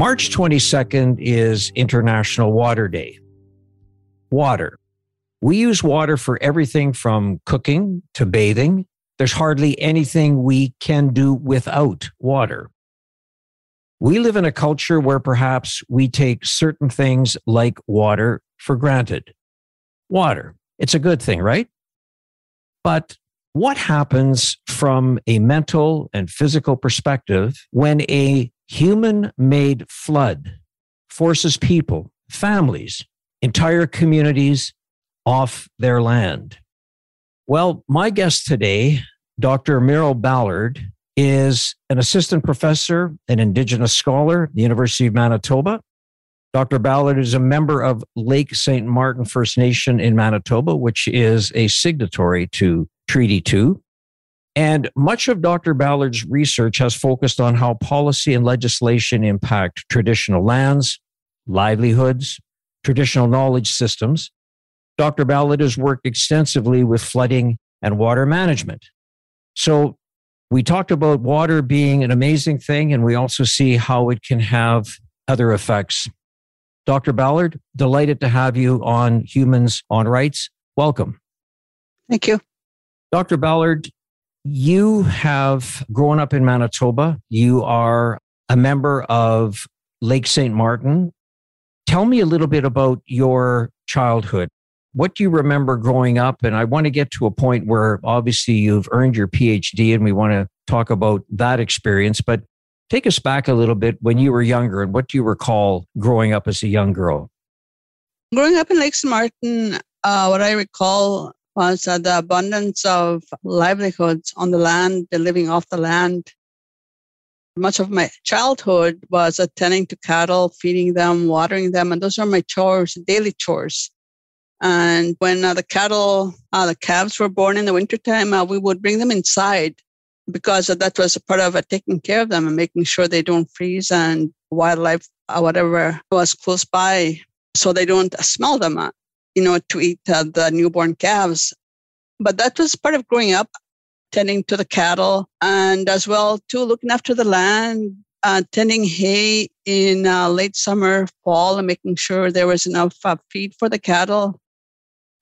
March 22nd is International Water Day. Water. We use water for everything from cooking to bathing. There's hardly anything we can do without water. We live in a culture where perhaps we take certain things like water for granted. Water, it's a good thing, right? But what happens from a mental and physical perspective when a human made flood forces people, families, entire communities off their land. Well, my guest today, Dr. Myrle Ballard, is an assistant professor and Indigenous scholar the University of Manitoba. Dr. Ballard is a member of Lake St. Martin First Nation in Manitoba, which is a signatory to Treaty 2. And much of Dr. Ballard's research has focused on how policy and legislation impact traditional lands, livelihoods, traditional knowledge systems. Dr. Ballard has worked extensively with flooding and water management. So we talked about water being an amazing thing, and we also see how it can have other effects. Dr. Ballard, delighted to have you on Humans on Rights. Welcome. Thank you. Dr. Ballard, you have grown up in Manitoba. You are a member of Lake St. Martin. Tell me a little bit about your childhood. What do you remember growing up? And I want to get to a point where obviously you've earned your PhD and we want to talk about that experience. But take us back a little bit when you were younger and what do you recall growing up as a young girl? Growing up in Lake St. Martin, uh, what I recall was uh, the abundance of livelihoods on the land, the living off the land. Much of my childhood was attending to cattle, feeding them, watering them, and those are my chores, daily chores. And when uh, the cattle, uh, the calves were born in the wintertime, uh, we would bring them inside because that was a part of uh, taking care of them and making sure they don't freeze and wildlife, uh, whatever was close by, so they don't smell them you know, to eat uh, the newborn calves. But that was part of growing up, tending to the cattle and as well too looking after the land, uh, tending hay in uh, late summer, fall, and making sure there was enough uh, feed for the cattle.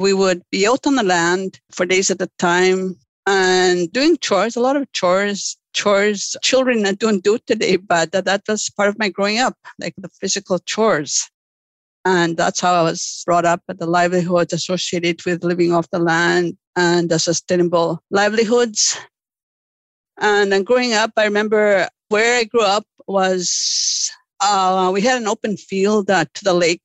We would be out on the land for days at a time and doing chores, a lot of chores, chores children don't do today, but that was part of my growing up, like the physical chores. And that's how I was brought up at the livelihoods associated with living off the land and the sustainable livelihoods. And then growing up, I remember where I grew up was uh, we had an open field uh, to the lake.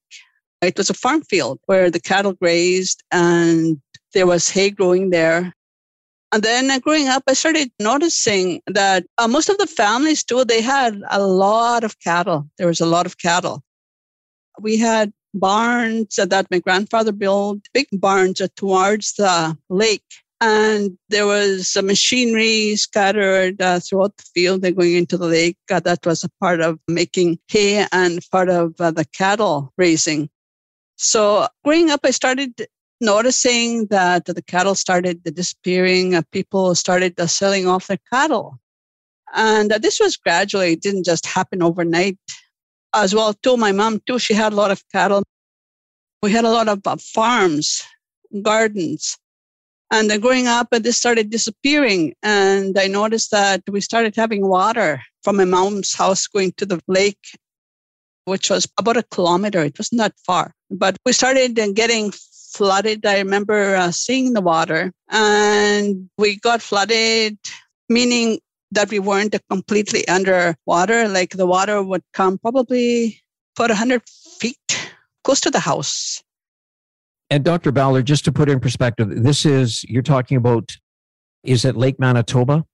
It was a farm field where the cattle grazed and there was hay growing there. And then uh, growing up, I started noticing that uh, most of the families too, they had a lot of cattle. There was a lot of cattle. We had barns that my grandfather built, big barns towards the lake. And there was machinery scattered uh, throughout the field and going into the lake. Uh, that was a part of making hay and part of uh, the cattle raising. So growing up, I started noticing that the cattle started disappearing. People started uh, selling off their cattle. And uh, this was gradually, it didn't just happen overnight as well too. My mom too, she had a lot of cattle. We had a lot of uh, farms, gardens. And then growing up, uh, this started disappearing. And I noticed that we started having water from my mom's house going to the lake, which was about a kilometer. It was not far. But we started uh, getting flooded. I remember uh, seeing the water and we got flooded, meaning that we weren't completely under water. Like the water would come probably about 100 feet close to the house. And Dr. Ballard, just to put in perspective, this is, you're talking about, is it Lake Manitoba?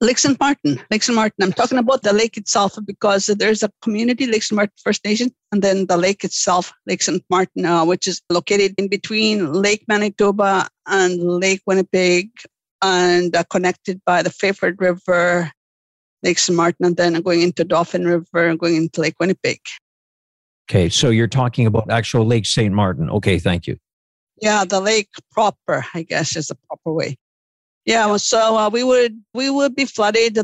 Lake St. Martin, Lake St. Martin. I'm talking about the lake itself because there's a community, Lake St. Martin First Nation, and then the lake itself, Lake St. Martin, uh, which is located in between Lake Manitoba and Lake Winnipeg and uh, connected by the Fairford River, Lake St. Martin, and then going into Dauphin River and going into Lake Winnipeg. Okay, so you're talking about actual Lake St. Martin. Okay, thank you. Yeah, the lake proper, I guess, is the proper way. Yeah, so uh, we would we would be flooded.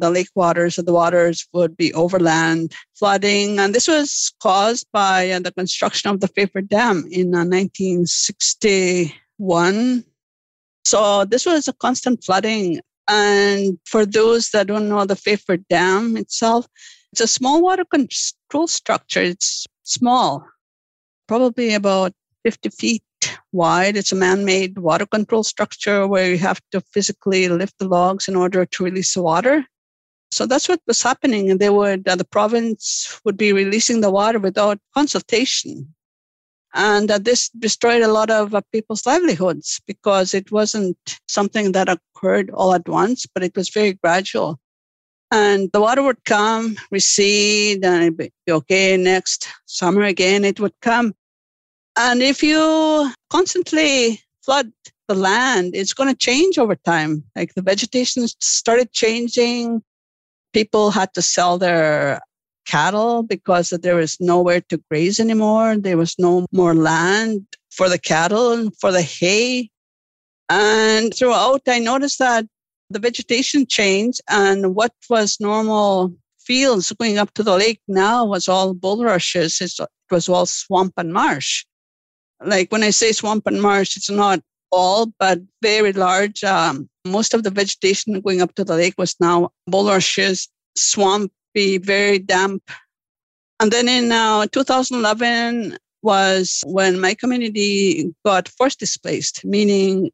The lake waters, and the waters would be overland flooding, and this was caused by uh, the construction of the Fairford Dam in uh, 1961. So this was a constant flooding. And for those that don't know the Fairford Dam itself, it's a small water control structure. It's small, probably about 50 feet wide. It's a man made water control structure where you have to physically lift the logs in order to release the water. So that's what was happening. And they would, uh, the province would be releasing the water without consultation. And uh, this destroyed a lot of uh, people's livelihoods because it wasn't something that occurred all at once, but it was very gradual. And the water would come, recede, and it'd be okay. Next summer again, it would come. And if you constantly flood the land, it's going to change over time. Like the vegetation started changing. People had to sell their cattle because there was nowhere to graze anymore. There was no more land for the cattle and for the hay. And throughout, I noticed that the vegetation changed and what was normal fields going up to the lake now was all bulrushes. It was all swamp and marsh like when I say swamp and marsh, it's not all, but very large. Um, most of the vegetation going up to the lake was now bulrushes, swampy, very damp. And then in uh, 2011 was when my community got forced displaced, meaning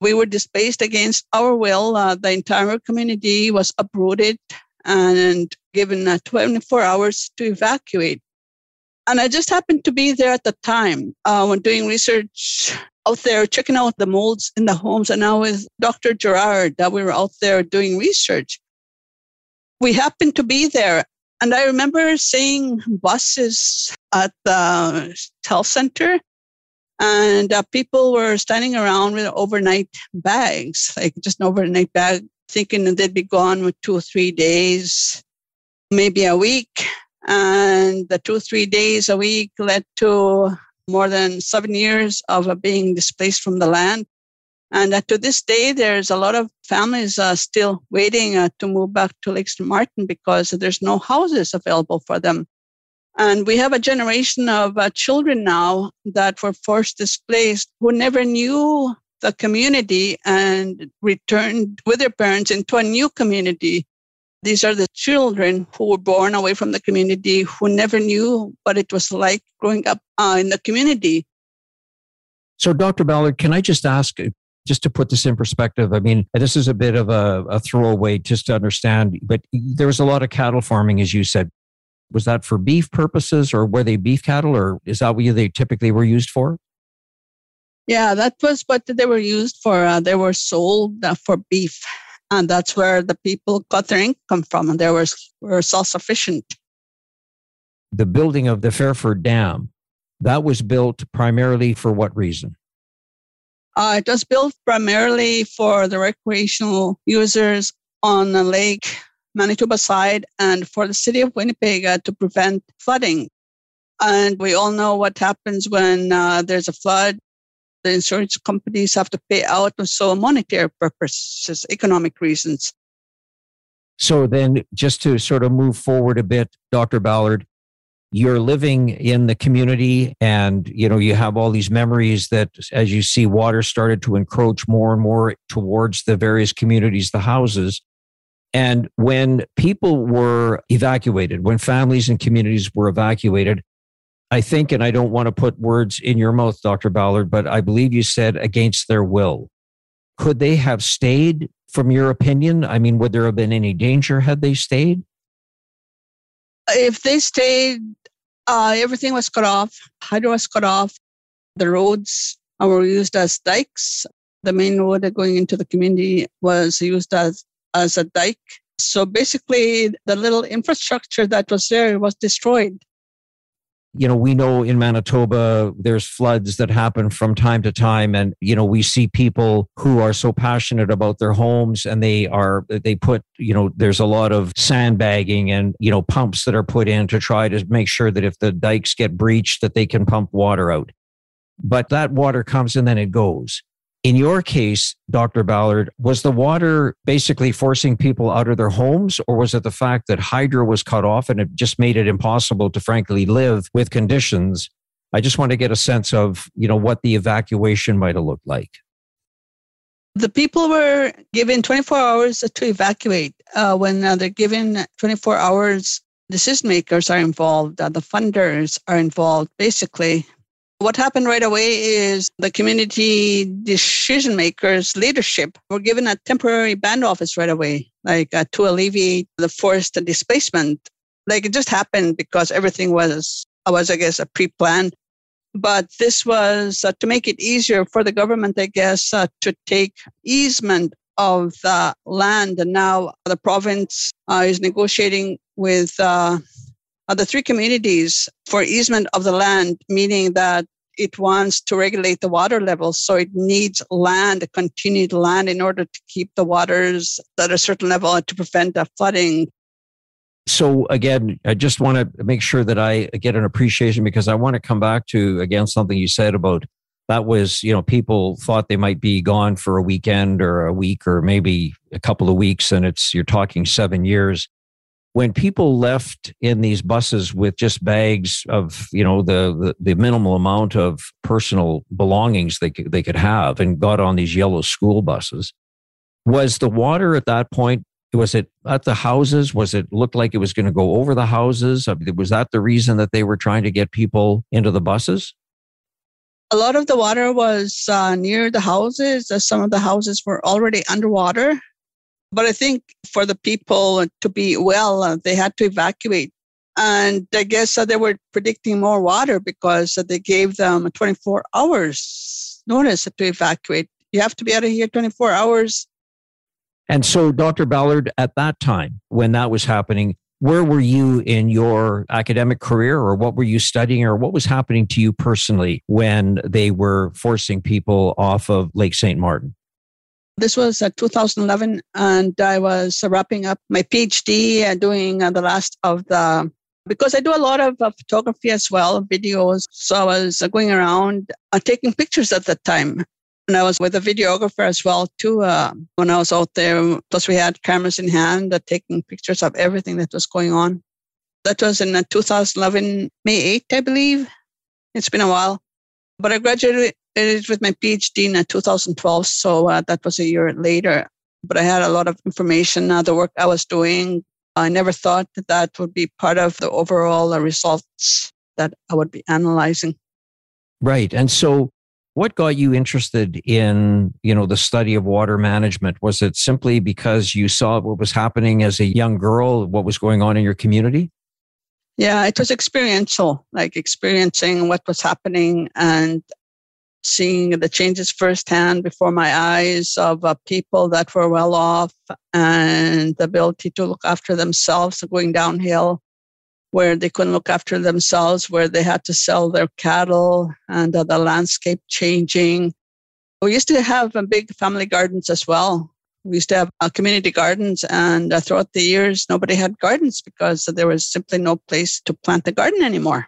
we were displaced against our will. Uh, the entire community was uprooted and given uh, 24 hours to evacuate. And I just happened to be there at the time uh, when doing research out there, checking out the molds in the homes. And now with Dr. Gerard, that we were out there doing research. We happened to be there. And I remember seeing buses at the health center and uh, people were standing around with overnight bags, like just an overnight bag, thinking that they'd be gone with two or three days, maybe a week. And the two, three days a week led to more than seven years of uh, being displaced from the land. And uh, to this day, there's a lot of families uh, still waiting uh, to move back to Lake St. Martin because there's no houses available for them. And we have a generation of uh, children now that were forced displaced who never knew the community and returned with their parents into a new community these are the children who were born away from the community, who never knew what it was like growing up uh, in the community. So, Dr. Ballard, can I just ask, just to put this in perspective? I mean, this is a bit of a, a throwaway just to understand, but there was a lot of cattle farming, as you said. Was that for beef purposes, or were they beef cattle, or is that what they typically were used for? Yeah, that was what they were used for. Uh, they were sold uh, for beef and that's where the people got their income from and they were, were self-sufficient the building of the fairford dam that was built primarily for what reason uh, it was built primarily for the recreational users on the lake manitoba side and for the city of winnipeg uh, to prevent flooding and we all know what happens when uh, there's a flood the insurance companies have to pay out so monetary purposes, economic reasons. So then just to sort of move forward a bit, Dr. Ballard, you're living in the community and you know you have all these memories that as you see water started to encroach more and more towards the various communities the houses and when people were evacuated when families and communities were evacuated I think, and I don't want to put words in your mouth, Dr. Ballard, but I believe you said against their will. Could they have stayed, from your opinion? I mean, would there have been any danger had they stayed? If they stayed, uh, everything was cut off, hydro was cut off, the roads were used as dikes. The main road going into the community was used as as a dike. So basically, the little infrastructure that was there was destroyed you know, we know in Manitoba there's floods that happen from time to time. And, you know, we see people who are so passionate about their homes and they are, they put, you know, there's a lot of sandbagging and, you know, pumps that are put in to try to make sure that if the dikes get breached, that they can pump water out. But that water comes and then it goes. In your case, Dr. Ballard, was the water basically forcing people out of their homes, or was it the fact that hydro was cut off and it just made it impossible to frankly live with conditions? I just want to get a sense of, you know, what the evacuation might have looked like. The people were given 24 hours to evacuate. Uh, when uh, they're given 24 hours, decision makers are involved, uh, the funders are involved. Basically, what happened right away is the community decision makers leadership were given a temporary band office right away, like uh, to alleviate the forced displacement. Like it just happened because everything was, was I guess, a pre-planned. But this was uh, to make it easier for the government, I guess, uh, to take easement of the land. And now the province uh, is negotiating with uh, the three communities for easement of the land, meaning that it wants to regulate the water levels. So it needs land, continued land, in order to keep the waters at a certain level to prevent the flooding. So again, I just want to make sure that I get an appreciation because I want to come back to again something you said about that was you know people thought they might be gone for a weekend or a week or maybe a couple of weeks and it's you're talking 7 years when people left in these buses with just bags of you know the, the, the minimal amount of personal belongings they could, they could have and got on these yellow school buses was the water at that point was it at the houses? Was it looked like it was going to go over the houses? Was that the reason that they were trying to get people into the buses? A lot of the water was uh, near the houses some of the houses were already underwater but I think for the people to be well, uh, they had to evacuate. And I guess uh, they were predicting more water because uh, they gave them 24 hours notice to evacuate. You have to be out of here 24 hours. And so, Dr. Ballard, at that time, when that was happening, where were you in your academic career or what were you studying or what was happening to you personally when they were forcing people off of Lake St. Martin? This was uh, 2011, and I was wrapping up my PhD and doing uh, the last of the because I do a lot of uh, photography as well, videos. So I was uh, going around uh, taking pictures at that time. And I was with a videographer as well, too, uh, when I was out there. Plus, we had cameras in hand taking pictures of everything that was going on. That was in 2011, May 8th, I believe. It's been a while. But I graduated it with my PhD in uh, 2012, so uh, that was a year later. But I had a lot of information, uh, the work I was doing. I never thought that that would be part of the overall uh, results that I would be analyzing. Right. And so what got you interested in you know the study of water management was it simply because you saw what was happening as a young girl what was going on in your community yeah it was experiential like experiencing what was happening and seeing the changes firsthand before my eyes of uh, people that were well off and the ability to look after themselves going downhill where they couldn't look after themselves, where they had to sell their cattle and uh, the landscape changing. We used to have uh, big family gardens as well. We used to have uh, community gardens, and uh, throughout the years, nobody had gardens because there was simply no place to plant a garden anymore.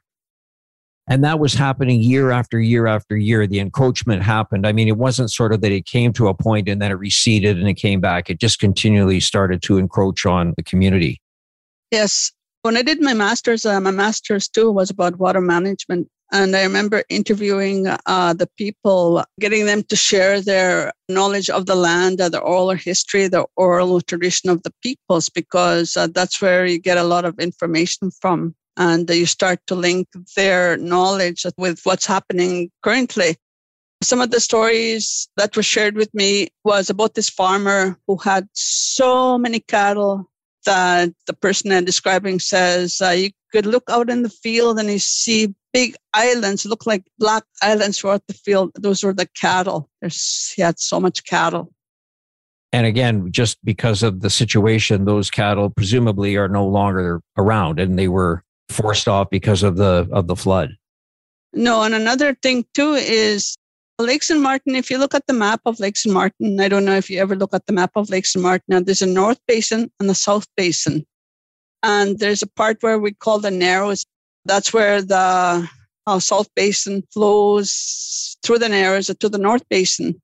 And that was happening year after year after year. The encroachment happened. I mean, it wasn't sort of that it came to a point and then it receded and it came back. It just continually started to encroach on the community. Yes. When I did my master's, uh, my master's too was about water management. And I remember interviewing uh, the people, getting them to share their knowledge of the land, uh, the oral history, the oral tradition of the peoples, because uh, that's where you get a lot of information from and you start to link their knowledge with what's happening currently. Some of the stories that were shared with me was about this farmer who had so many cattle that the person I'm describing says uh, you could look out in the field and you see big islands, look like black islands throughout the field. Those were the cattle. There's, he had so much cattle. And again, just because of the situation, those cattle presumably are no longer around and they were forced off because of the of the flood. No, and another thing too is Lake St. Martin, if you look at the map of Lake St. Martin, I don't know if you ever look at the map of Lake St. Martin, now there's a north basin and a south basin. And there's a part where we call the narrows. That's where the uh, south basin flows through the narrows to the north basin.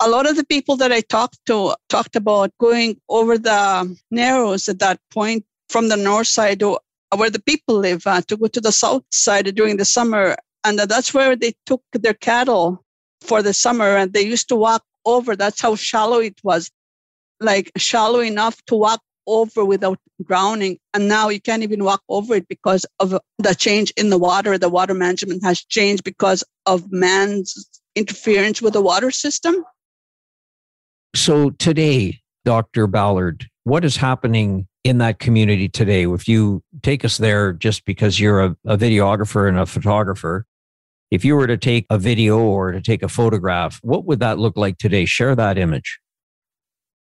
A lot of the people that I talked to talked about going over the narrows at that point from the north side to where the people live uh, to go to the south side during the summer. And that's where they took their cattle for the summer and they used to walk over. That's how shallow it was, like shallow enough to walk over without drowning. And now you can't even walk over it because of the change in the water. The water management has changed because of man's interference with the water system. So today, Dr. Ballard, what is happening in that community today? If you take us there just because you're a, a videographer and a photographer, if you were to take a video or to take a photograph, what would that look like today? Share that image.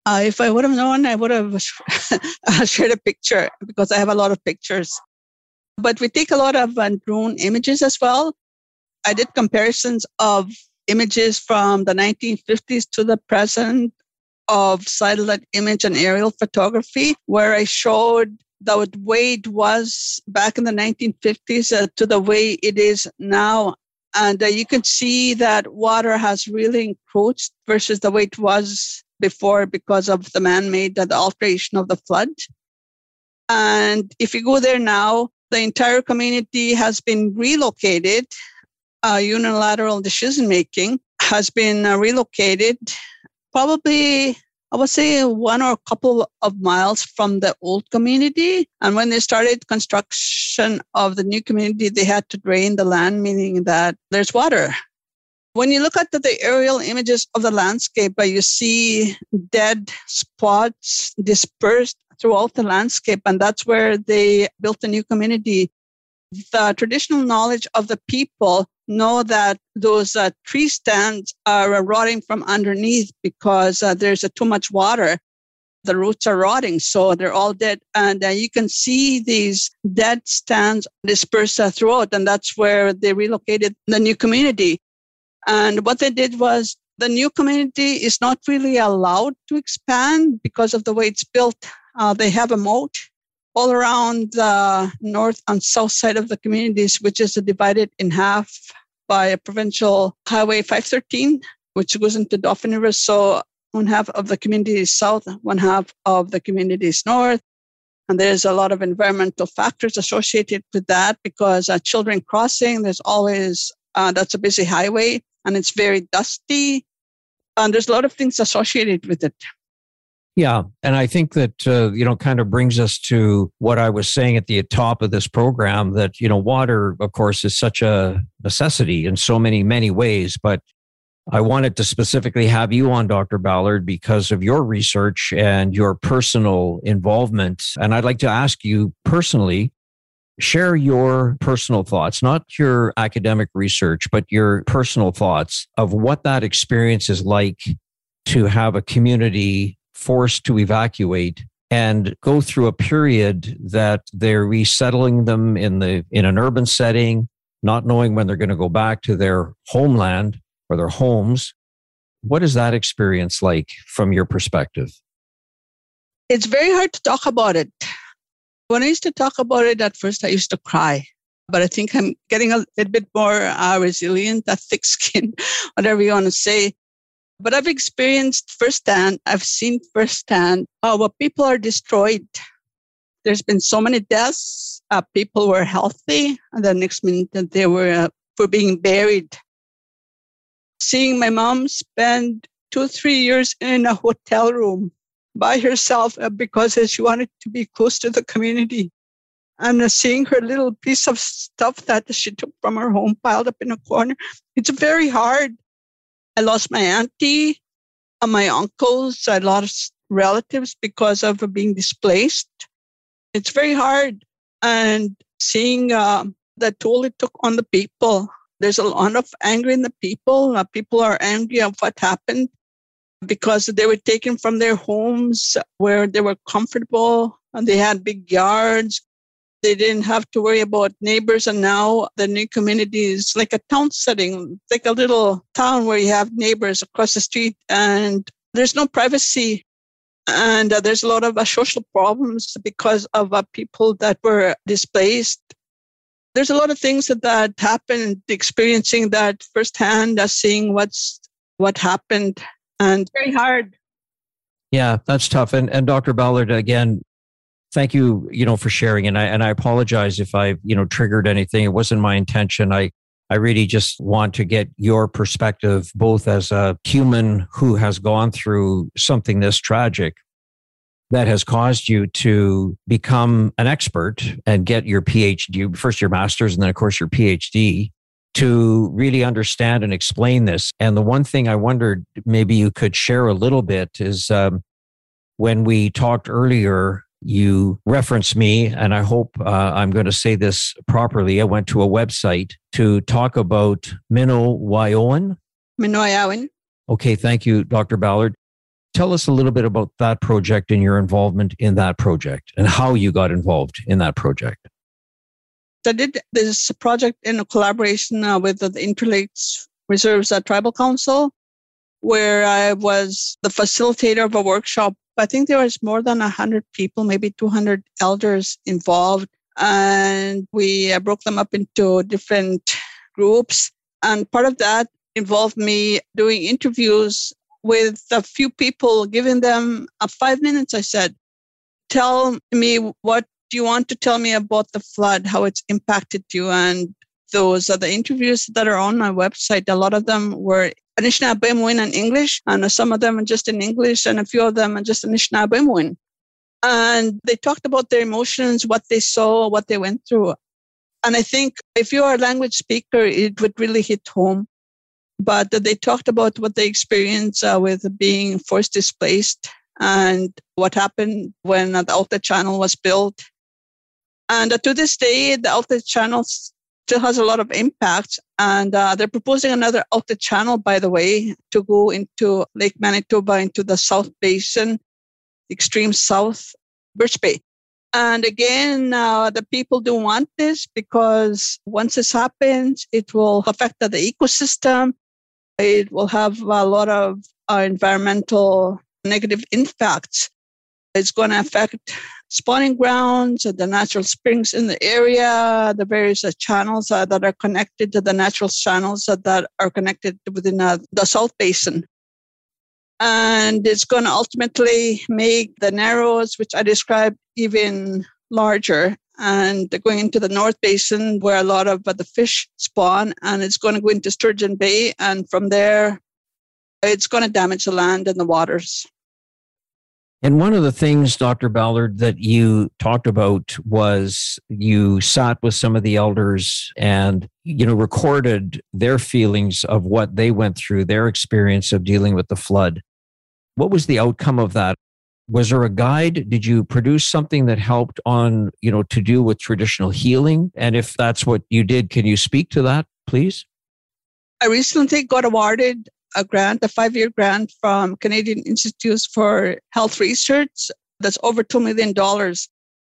Uh, if I would have known, I would have shared a picture because I have a lot of pictures. But we take a lot of uh, drone images as well. I did comparisons of images from the 1950s to the present of satellite image and aerial photography, where I showed the way it was back in the 1950s uh, to the way it is now and uh, you can see that water has really encroached versus the way it was before because of the man-made, the alteration of the flood. And if you go there now, the entire community has been relocated. Uh, unilateral decision making has been uh, relocated probably I would say one or a couple of miles from the old community. And when they started construction of the new community, they had to drain the land, meaning that there's water. When you look at the, the aerial images of the landscape, uh, you see dead spots dispersed throughout the landscape. And that's where they built the new community. The traditional knowledge of the people know that those uh, tree stands are rotting from underneath because uh, there's uh, too much water. The roots are rotting, so they're all dead. And uh, you can see these dead stands dispersed uh, throughout, and that's where they relocated the new community. And what they did was the new community is not really allowed to expand because of the way it's built. Uh, they have a moat all around the north and south side of the communities, which is divided in half by a provincial highway 513, which goes into Dauphin River. So one half of the community is south, one half of the community is north. And there's a lot of environmental factors associated with that because uh, children crossing, there's always, uh, that's a busy highway and it's very dusty. And there's a lot of things associated with it. Yeah. And I think that, uh, you know, kind of brings us to what I was saying at the top of this program that, you know, water, of course, is such a necessity in so many, many ways. But I wanted to specifically have you on, Dr. Ballard, because of your research and your personal involvement. And I'd like to ask you personally, share your personal thoughts, not your academic research, but your personal thoughts of what that experience is like to have a community forced to evacuate and go through a period that they're resettling them in the in an urban setting not knowing when they're going to go back to their homeland or their homes. What is that experience like from your perspective? It's very hard to talk about it. When i used to talk about it at first i used to cry but i think i'm getting a little bit more uh, resilient a thick skin whatever you want to say but I've experienced firsthand, I've seen firsthand how people are destroyed. There's been so many deaths. Uh, people were healthy, and the next minute they were uh, for being buried. Seeing my mom spend two, three years in a hotel room by herself uh, because she wanted to be close to the community. And uh, seeing her little piece of stuff that she took from her home piled up in a corner, it's very hard I lost my auntie, my uncles. I lost relatives because of being displaced. It's very hard. And seeing uh, the toll it took on the people, there's a lot of anger in the people. Uh, people are angry of what happened. because they were taken from their homes where they were comfortable and they had big yards. They didn't have to worry about neighbors. And now the new community is like a town setting, like a little town where you have neighbors across the street and there's no privacy. And uh, there's a lot of uh, social problems because of uh, people that were displaced. There's a lot of things that, that happened, experiencing that firsthand, uh, seeing what's what happened and very hard. Yeah, that's tough. And and Dr. Ballard, again, thank you, you know, for sharing. And I and I apologize if I, you know, triggered anything. It wasn't my intention. I I really just want to get your perspective, both as a human who has gone through something this tragic that has caused you to become an expert and get your PhD, first your master's, and then, of course, your PhD to really understand and explain this. And the one thing I wondered maybe you could share a little bit is um, when we talked earlier, you reference me, and I hope uh, I'm going to say this properly. I went to a website to talk about Minno-Wiowen. Minno-Wiowen. Okay, thank you, Dr. Ballard. Tell us a little bit about that project and your involvement in that project and how you got involved in that project. I did this project in a collaboration uh, with the Interlakes Reserves uh, Tribal Council, where I was the facilitator of a workshop. I think there was more than 100 people, maybe 200 elders involved. And we uh, broke them up into different groups. And part of that involved me doing interviews with a few people, giving them five minutes. I said, Tell me what you want to tell me about the flood, how it's impacted you? And those are the interviews that are on my website. A lot of them were Anishinaabe in English, and some of them are just in English, and a few of them are just Anishinaabe And they talked about their emotions, what they saw, what they went through. And I think if you are a language speaker, it would really hit home. But they talked about what they experienced uh, with being forced displaced and what happened when the outlet channel was built and to this day, the outlet channel still has a lot of impact. And uh, they're proposing another outlet channel, by the way, to go into Lake Manitoba, into the South Basin, extreme south, Birch Bay. And again, uh, the people don't want this because once this happens, it will affect the ecosystem. It will have a lot of uh, environmental negative impacts. It's going to affect spawning grounds, the natural springs in the area, the various uh, channels uh, that are connected to the natural channels uh, that are connected within uh, the South Basin. And it's going to ultimately make the narrows, which I described, even larger. And going into the North Basin, where a lot of uh, the fish spawn, and it's going to go into Sturgeon Bay. And from there, it's going to damage the land and the waters. And one of the things, Dr. Ballard, that you talked about was you sat with some of the elders and, you know, recorded their feelings of what they went through, their experience of dealing with the flood. What was the outcome of that? Was there a guide? Did you produce something that helped on, you know, to do with traditional healing? And if that's what you did, can you speak to that, please? I recently got awarded a grant, a five year grant from Canadian Institutes for Health Research that's over $2 million.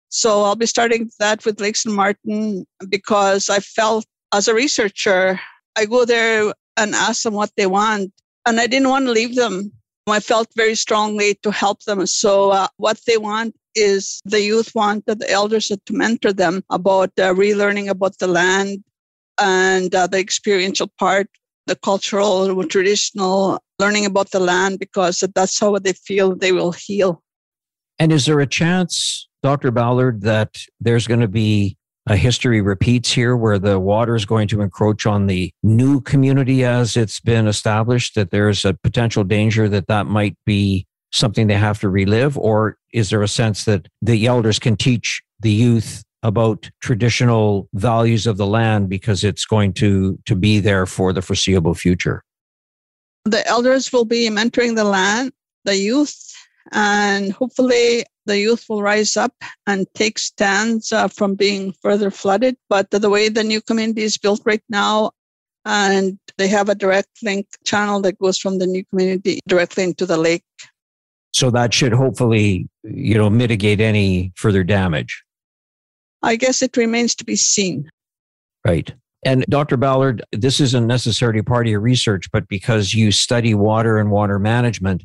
So I'll be starting that with Lake St. Martin because I felt as a researcher, I go there and ask them what they want. And I didn't want to leave them. I felt very strongly to help them. So uh, what they want is the youth want the elders to mentor them about uh, relearning about the land and uh, the experiential part the cultural or traditional learning about the land because that's how they feel they will heal. And is there a chance, Dr. Ballard, that there's going to be a history repeats here where the water is going to encroach on the new community as it's been established, that there's a potential danger that that might be something they have to relive? Or is there a sense that the elders can teach the youth about traditional values of the land because it's going to to be there for the foreseeable future the elders will be mentoring the land the youth and hopefully the youth will rise up and take stands uh, from being further flooded but the way the new community is built right now and they have a direct link channel that goes from the new community directly into the lake. So that should hopefully, you know, mitigate any further damage. I guess it remains to be seen. Right. And Dr. Ballard, this isn't necessarily part of your research, but because you study water and water management,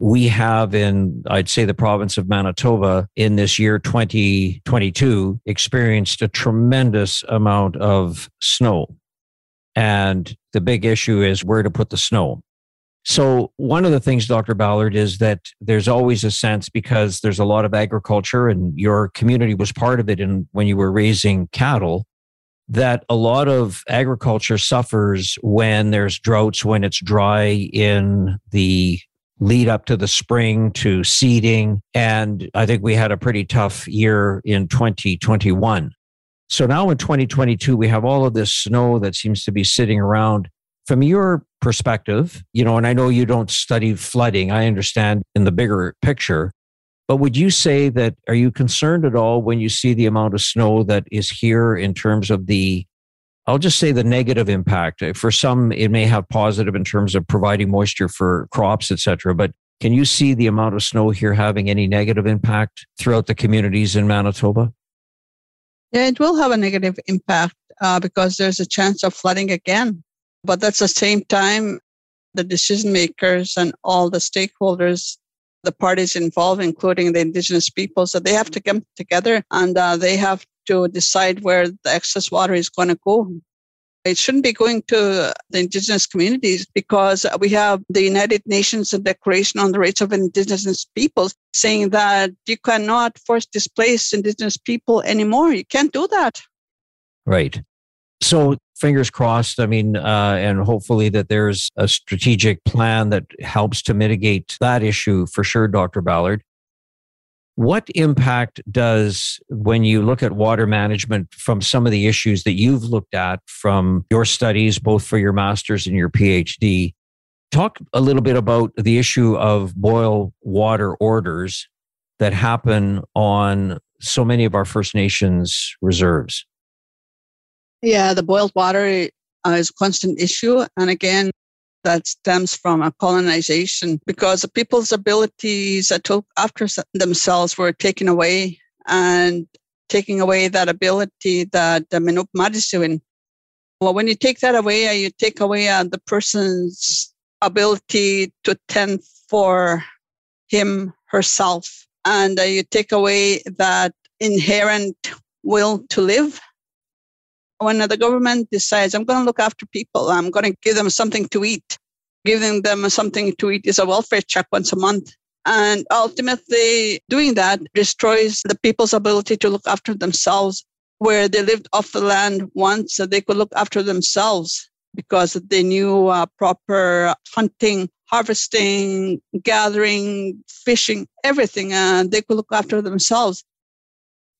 we have in, I'd say, the province of Manitoba in this year 2022 experienced a tremendous amount of snow. And the big issue is where to put the snow. So, one of the things, Dr. Ballard, is that there's always a sense because there's a lot of agriculture and your community was part of it in, when you were raising cattle, that a lot of agriculture suffers when there's droughts, when it's dry in the lead up to the spring to seeding. And I think we had a pretty tough year in 2021. So now in 2022, we have all of this snow that seems to be sitting around. From your perspective, you know, and I know you don't study flooding, I understand in the bigger picture, but would you say that are you concerned at all when you see the amount of snow that is here in terms of the I'll just say the negative impact. For some it may have positive in terms of providing moisture for crops, etc. But can you see the amount of snow here having any negative impact throughout the communities in Manitoba? Yeah, it will have a negative impact uh, because there's a chance of flooding again. But at the same time, the decision makers and all the stakeholders, the parties involved, including the indigenous people, so they have to come together and uh, they have to decide where the excess water is going to go. It shouldn't be going to the indigenous communities because we have the United Nations Declaration on the Rights of Indigenous Peoples saying that you cannot force displace indigenous people anymore. You can't do that. Right. So fingers crossed. I mean, uh, and hopefully that there's a strategic plan that helps to mitigate that issue for sure, Dr. Ballard. What impact does, when you look at water management from some of the issues that you've looked at from your studies, both for your master's and your PhD, talk a little bit about the issue of boil water orders that happen on so many of our First Nations reserves? Yeah, the boiled water uh, is a constant issue. And again, that stems from a colonization because the people's abilities that took after themselves were taken away and taking away that ability that the Minuk Madisuin. Well, when you take that away, uh, you take away uh, the person's ability to tend for him, herself, and uh, you take away that inherent will to live. When the government decides, I'm going to look after people, I'm going to give them something to eat, giving them something to eat is a welfare check once a month. And ultimately, doing that destroys the people's ability to look after themselves, where they lived off the land once, so they could look after themselves because they knew uh, proper hunting, harvesting, gathering, fishing, everything, and they could look after themselves.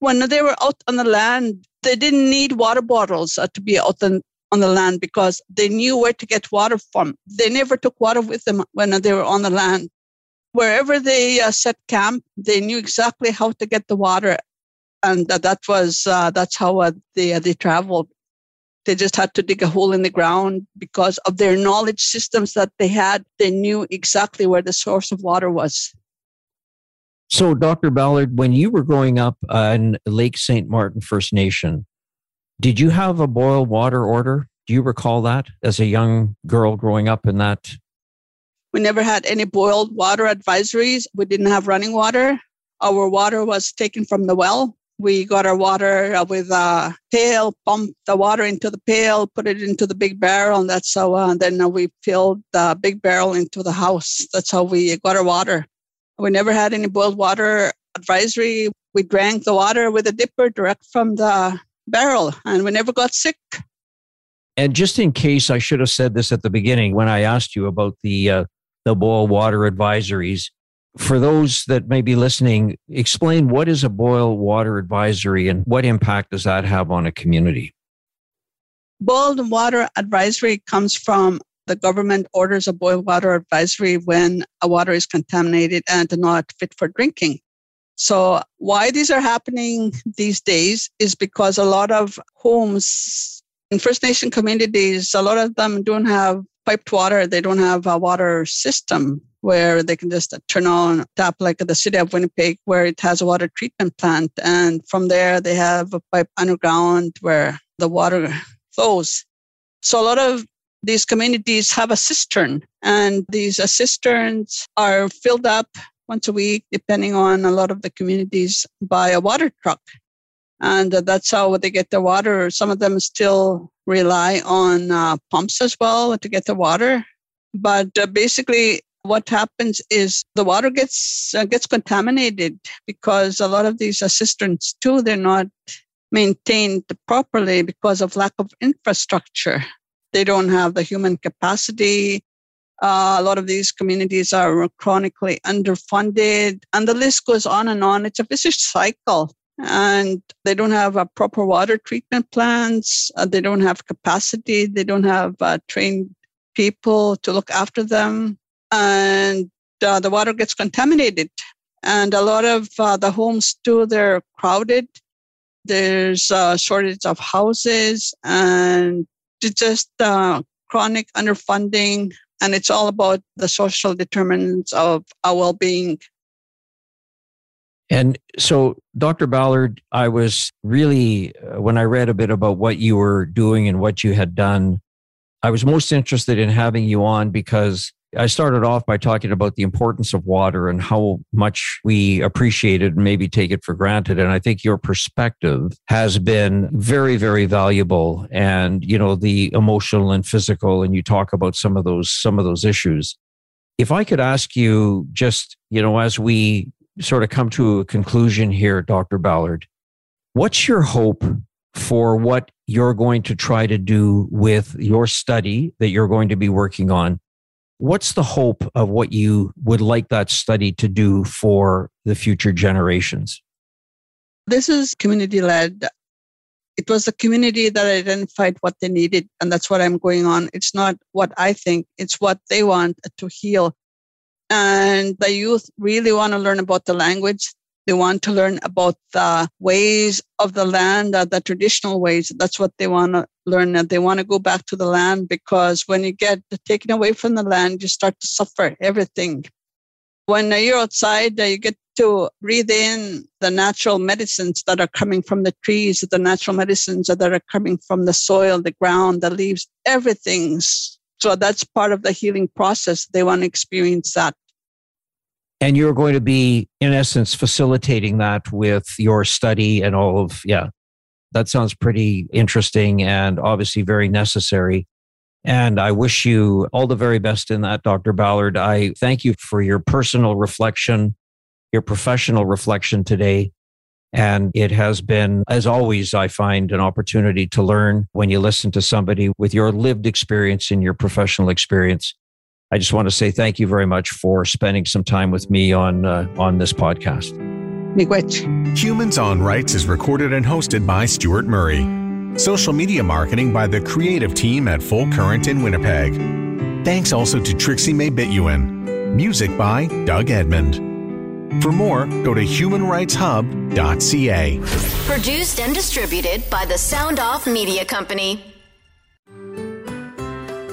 When they were out on the land, they didn't need water bottles uh, to be out on, on the land because they knew where to get water from. They never took water with them when they were on the land. Wherever they uh, set camp, they knew exactly how to get the water, and uh, that was uh, that's how uh, they uh, they traveled. They just had to dig a hole in the ground because of their knowledge systems that they had. They knew exactly where the source of water was. So, Dr. Ballard, when you were growing up in Lake St. Martin First Nation, did you have a boil water order? Do you recall that as a young girl growing up in that? We never had any boiled water advisories. We didn't have running water. Our water was taken from the well. We got our water uh, with a pail, pumped the water into the pail, put it into the big barrel, and that's how. Uh, then uh, we filled the big barrel into the house. That's how we got our water. We never had any boiled water advisory. We drank the water with a dipper direct from the barrel and we never got sick. And just in case I should have said this at the beginning when I asked you about the uh, the boil water advisories, for those that may be listening, explain what is a boil water advisory and what impact does that have on a community? Boiled water advisory comes from the government orders a boil water advisory when a water is contaminated and not fit for drinking. So, why these are happening these days is because a lot of homes In First Nation communities, a lot of them don't have piped water. They don't have a water system where they can just turn on a tap like the city of Winnipeg, where it has a water treatment plant. And from there, they have a pipe underground where the water flows. So a lot of these communities have a cistern, and these uh, cisterns are filled up once a week, depending on a lot of the communities, by a water truck. And uh, that's how they get their water. Some of them still rely on uh, pumps as well to get the water. But uh, basically, what happens is the water gets uh, gets contaminated because a lot of these uh, cisterns too they're not maintained properly because of lack of infrastructure. They don't have the human capacity. Uh, a lot of these communities are chronically underfunded, and the list goes on and on. It's a vicious cycle and they don't have a proper water treatment plants. Uh, they don't have capacity. They don't have uh, trained people to look after them, and uh, the water gets contaminated. And a lot of uh, the homes too, they're crowded. There's a shortage of houses, and just uh, chronic underfunding. And it's all about the social determinants of our well-being and so, Dr. Ballard, I was really, uh, when I read a bit about what you were doing and what you had done, I was most interested in having you on because I started off by talking about the importance of water and how much we appreciate it and maybe take it for granted. And I think your perspective has been very, very valuable. And, you know, the emotional and physical, and you talk about some of those, some of those issues. If I could ask you just, you know, as we sort of come to a conclusion here, Dr. Ballard, what's your hope for what you're going to try to do with your study that you're going to be working on? What's the hope of what you would like that study to do for the future generations? This is community led. It was the community that identified what they needed, and that's what I'm going on. It's not what I think, it's what they want to heal and the youth really want to learn about the language. They want to learn about the ways of the land, uh, the traditional ways. That's what they want to learn. They want to go back to the land because when you get taken away from the land, you start to suffer everything. When you're outside, uh, you get to breathe in the natural medicines that are coming from the trees, the natural medicines that are coming from the soil, the ground, the leaves, everything. So that's part of the healing process. They want to experience that and you're going to be in essence facilitating that with your study and all of yeah that sounds pretty interesting and obviously very necessary. And i wish you all the very best in that dr ballard. I thank you for your personal reflection your professional reflection today. And it has been as always i find an opportunity to learn when you listen to somebody with your lived experience and your professional experience I just want to say thank you very much for spending some time with me on uh, on this podcast. Humans on Rights is recorded and hosted by Stuart Murray. Social media marketing by the creative team at Full Current in Winnipeg. Thanks also to Trixie May Bituin. Music by Doug Edmond. For more, go to humanrightshub.ca. Produced and distributed by the Sound Off Media Company.